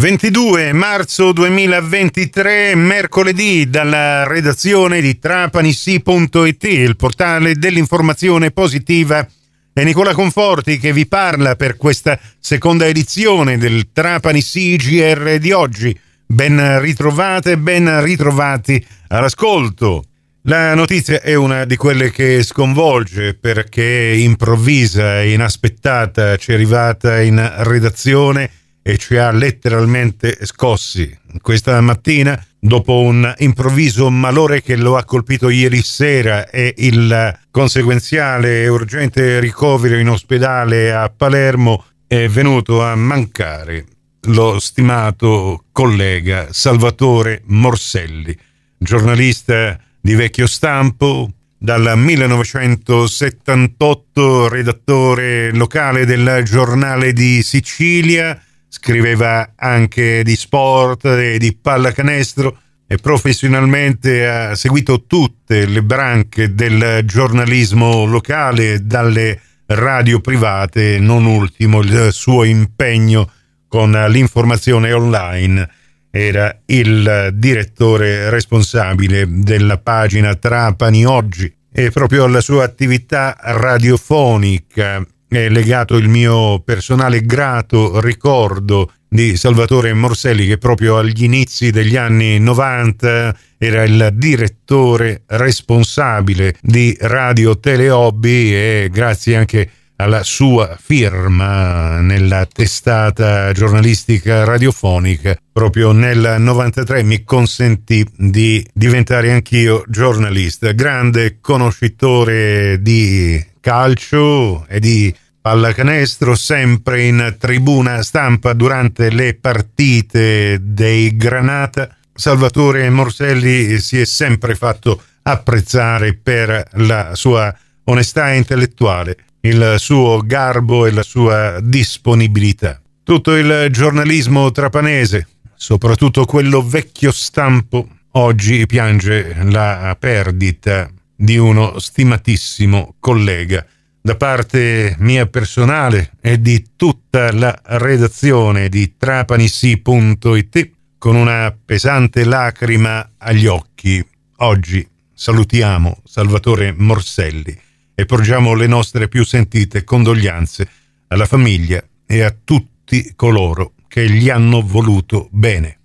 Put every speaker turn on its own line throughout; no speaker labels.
22 marzo 2023, mercoledì, dalla redazione di trapanisi.it, il portale dell'informazione positiva. È Nicola Conforti che vi parla per questa seconda edizione del Trapani CGR di oggi. Ben ritrovate, ben ritrovati all'ascolto. La notizia è una di quelle che sconvolge perché improvvisa inaspettata ci è arrivata in redazione e ci ha letteralmente scossi. Questa mattina, dopo un improvviso malore che lo ha colpito ieri sera e il conseguenziale e urgente ricovero in ospedale a Palermo, è venuto a mancare lo stimato collega Salvatore Morselli, giornalista di vecchio stampo, dal 1978 redattore locale del giornale di Sicilia, scriveva anche di sport e di pallacanestro e professionalmente ha seguito tutte le branche del giornalismo locale, dalle radio private, non ultimo il suo impegno con l'informazione online. Era il direttore responsabile della pagina Trapani Oggi e proprio alla sua attività radiofonica è legato il mio personale grato ricordo di Salvatore Morselli che proprio agli inizi degli anni 90 era il direttore responsabile di Radio Telehobby e grazie anche alla sua firma nella testata giornalistica radiofonica proprio nel 93 mi consentì di diventare anch'io giornalista. Grande conoscitore di calcio e di pallacanestro, sempre in tribuna stampa durante le partite dei Granata. Salvatore Morselli si è sempre fatto apprezzare per la sua onestà intellettuale, il suo garbo e la sua disponibilità. Tutto il giornalismo trapanese, soprattutto quello vecchio stampo, oggi piange la perdita di uno stimatissimo collega. Da parte mia personale e di tutta la redazione di trapanissi.it, con una pesante lacrima agli occhi, oggi salutiamo Salvatore Morselli e porgiamo le nostre più sentite condoglianze alla famiglia e a tutti coloro che gli hanno voluto bene.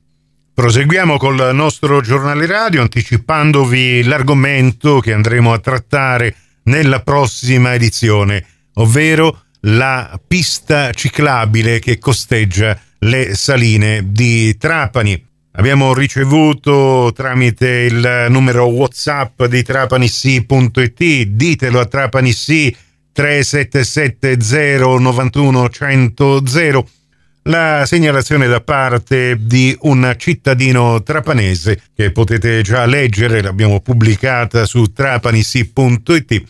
Proseguiamo col nostro giornale radio anticipandovi l'argomento che andremo a trattare nella prossima edizione, ovvero la pista ciclabile che costeggia le saline di Trapani. Abbiamo ricevuto tramite il numero WhatsApp di trapanissi.it, ditelo a trapanissi 3770 91 100 la segnalazione da parte di un cittadino trapanese che potete già leggere, l'abbiamo pubblicata su trapanisi.it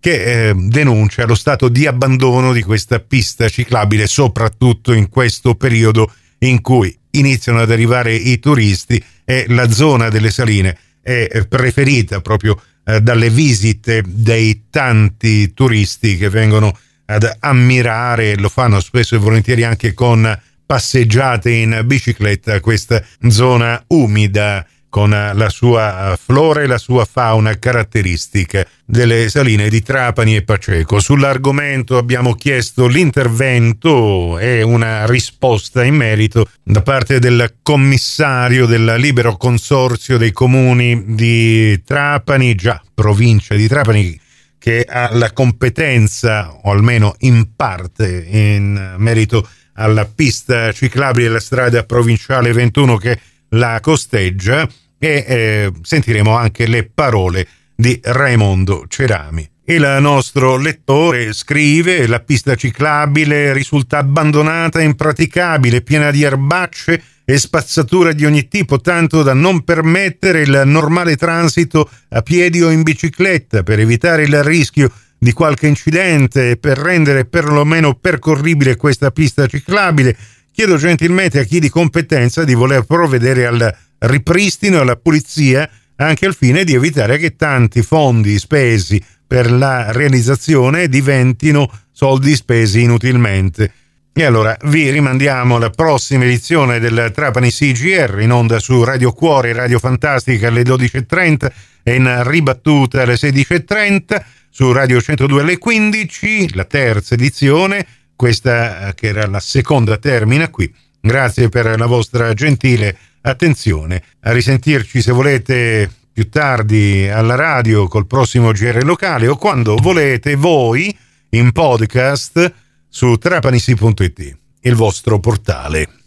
che eh, denuncia lo stato di abbandono di questa pista ciclabile soprattutto in questo periodo in cui iniziano ad arrivare i turisti e la zona delle saline è preferita proprio eh, dalle visite dei tanti turisti che vengono ad ammirare, lo fanno spesso e volentieri anche con passeggiate in bicicletta, questa zona umida con la sua flora e la sua fauna caratteristica delle saline di Trapani e Paceco. Sull'argomento abbiamo chiesto l'intervento e una risposta in merito da parte del commissario del libero consorzio dei comuni di Trapani, già provincia di Trapani, che ha la competenza, o almeno in parte, in merito alla pista ciclabile della strada provinciale 21 che la costeggia e eh, sentiremo anche le parole di Raimondo Cerami. Il nostro lettore scrive la pista ciclabile risulta abbandonata, impraticabile, piena di erbacce e spazzatura di ogni tipo, tanto da non permettere il normale transito a piedi o in bicicletta per evitare il rischio di qualche incidente e per rendere perlomeno percorribile questa pista ciclabile. Chiedo gentilmente a chi di competenza di voler provvedere al ripristino e alla pulizia anche al fine di evitare che tanti fondi spesi per la realizzazione diventino soldi spesi inutilmente. E allora vi rimandiamo alla prossima edizione del Trapani CGR in onda su Radio Cuore, Radio Fantastica alle 12.30 e in ribattuta alle 16.30 su Radio 102 alle 15, la terza edizione, questa eh, che era la seconda termina qui. Grazie per la vostra gentile attenzione. A risentirci se volete più tardi alla radio col prossimo GR locale o quando volete voi in podcast su trapanisi.it, il vostro portale.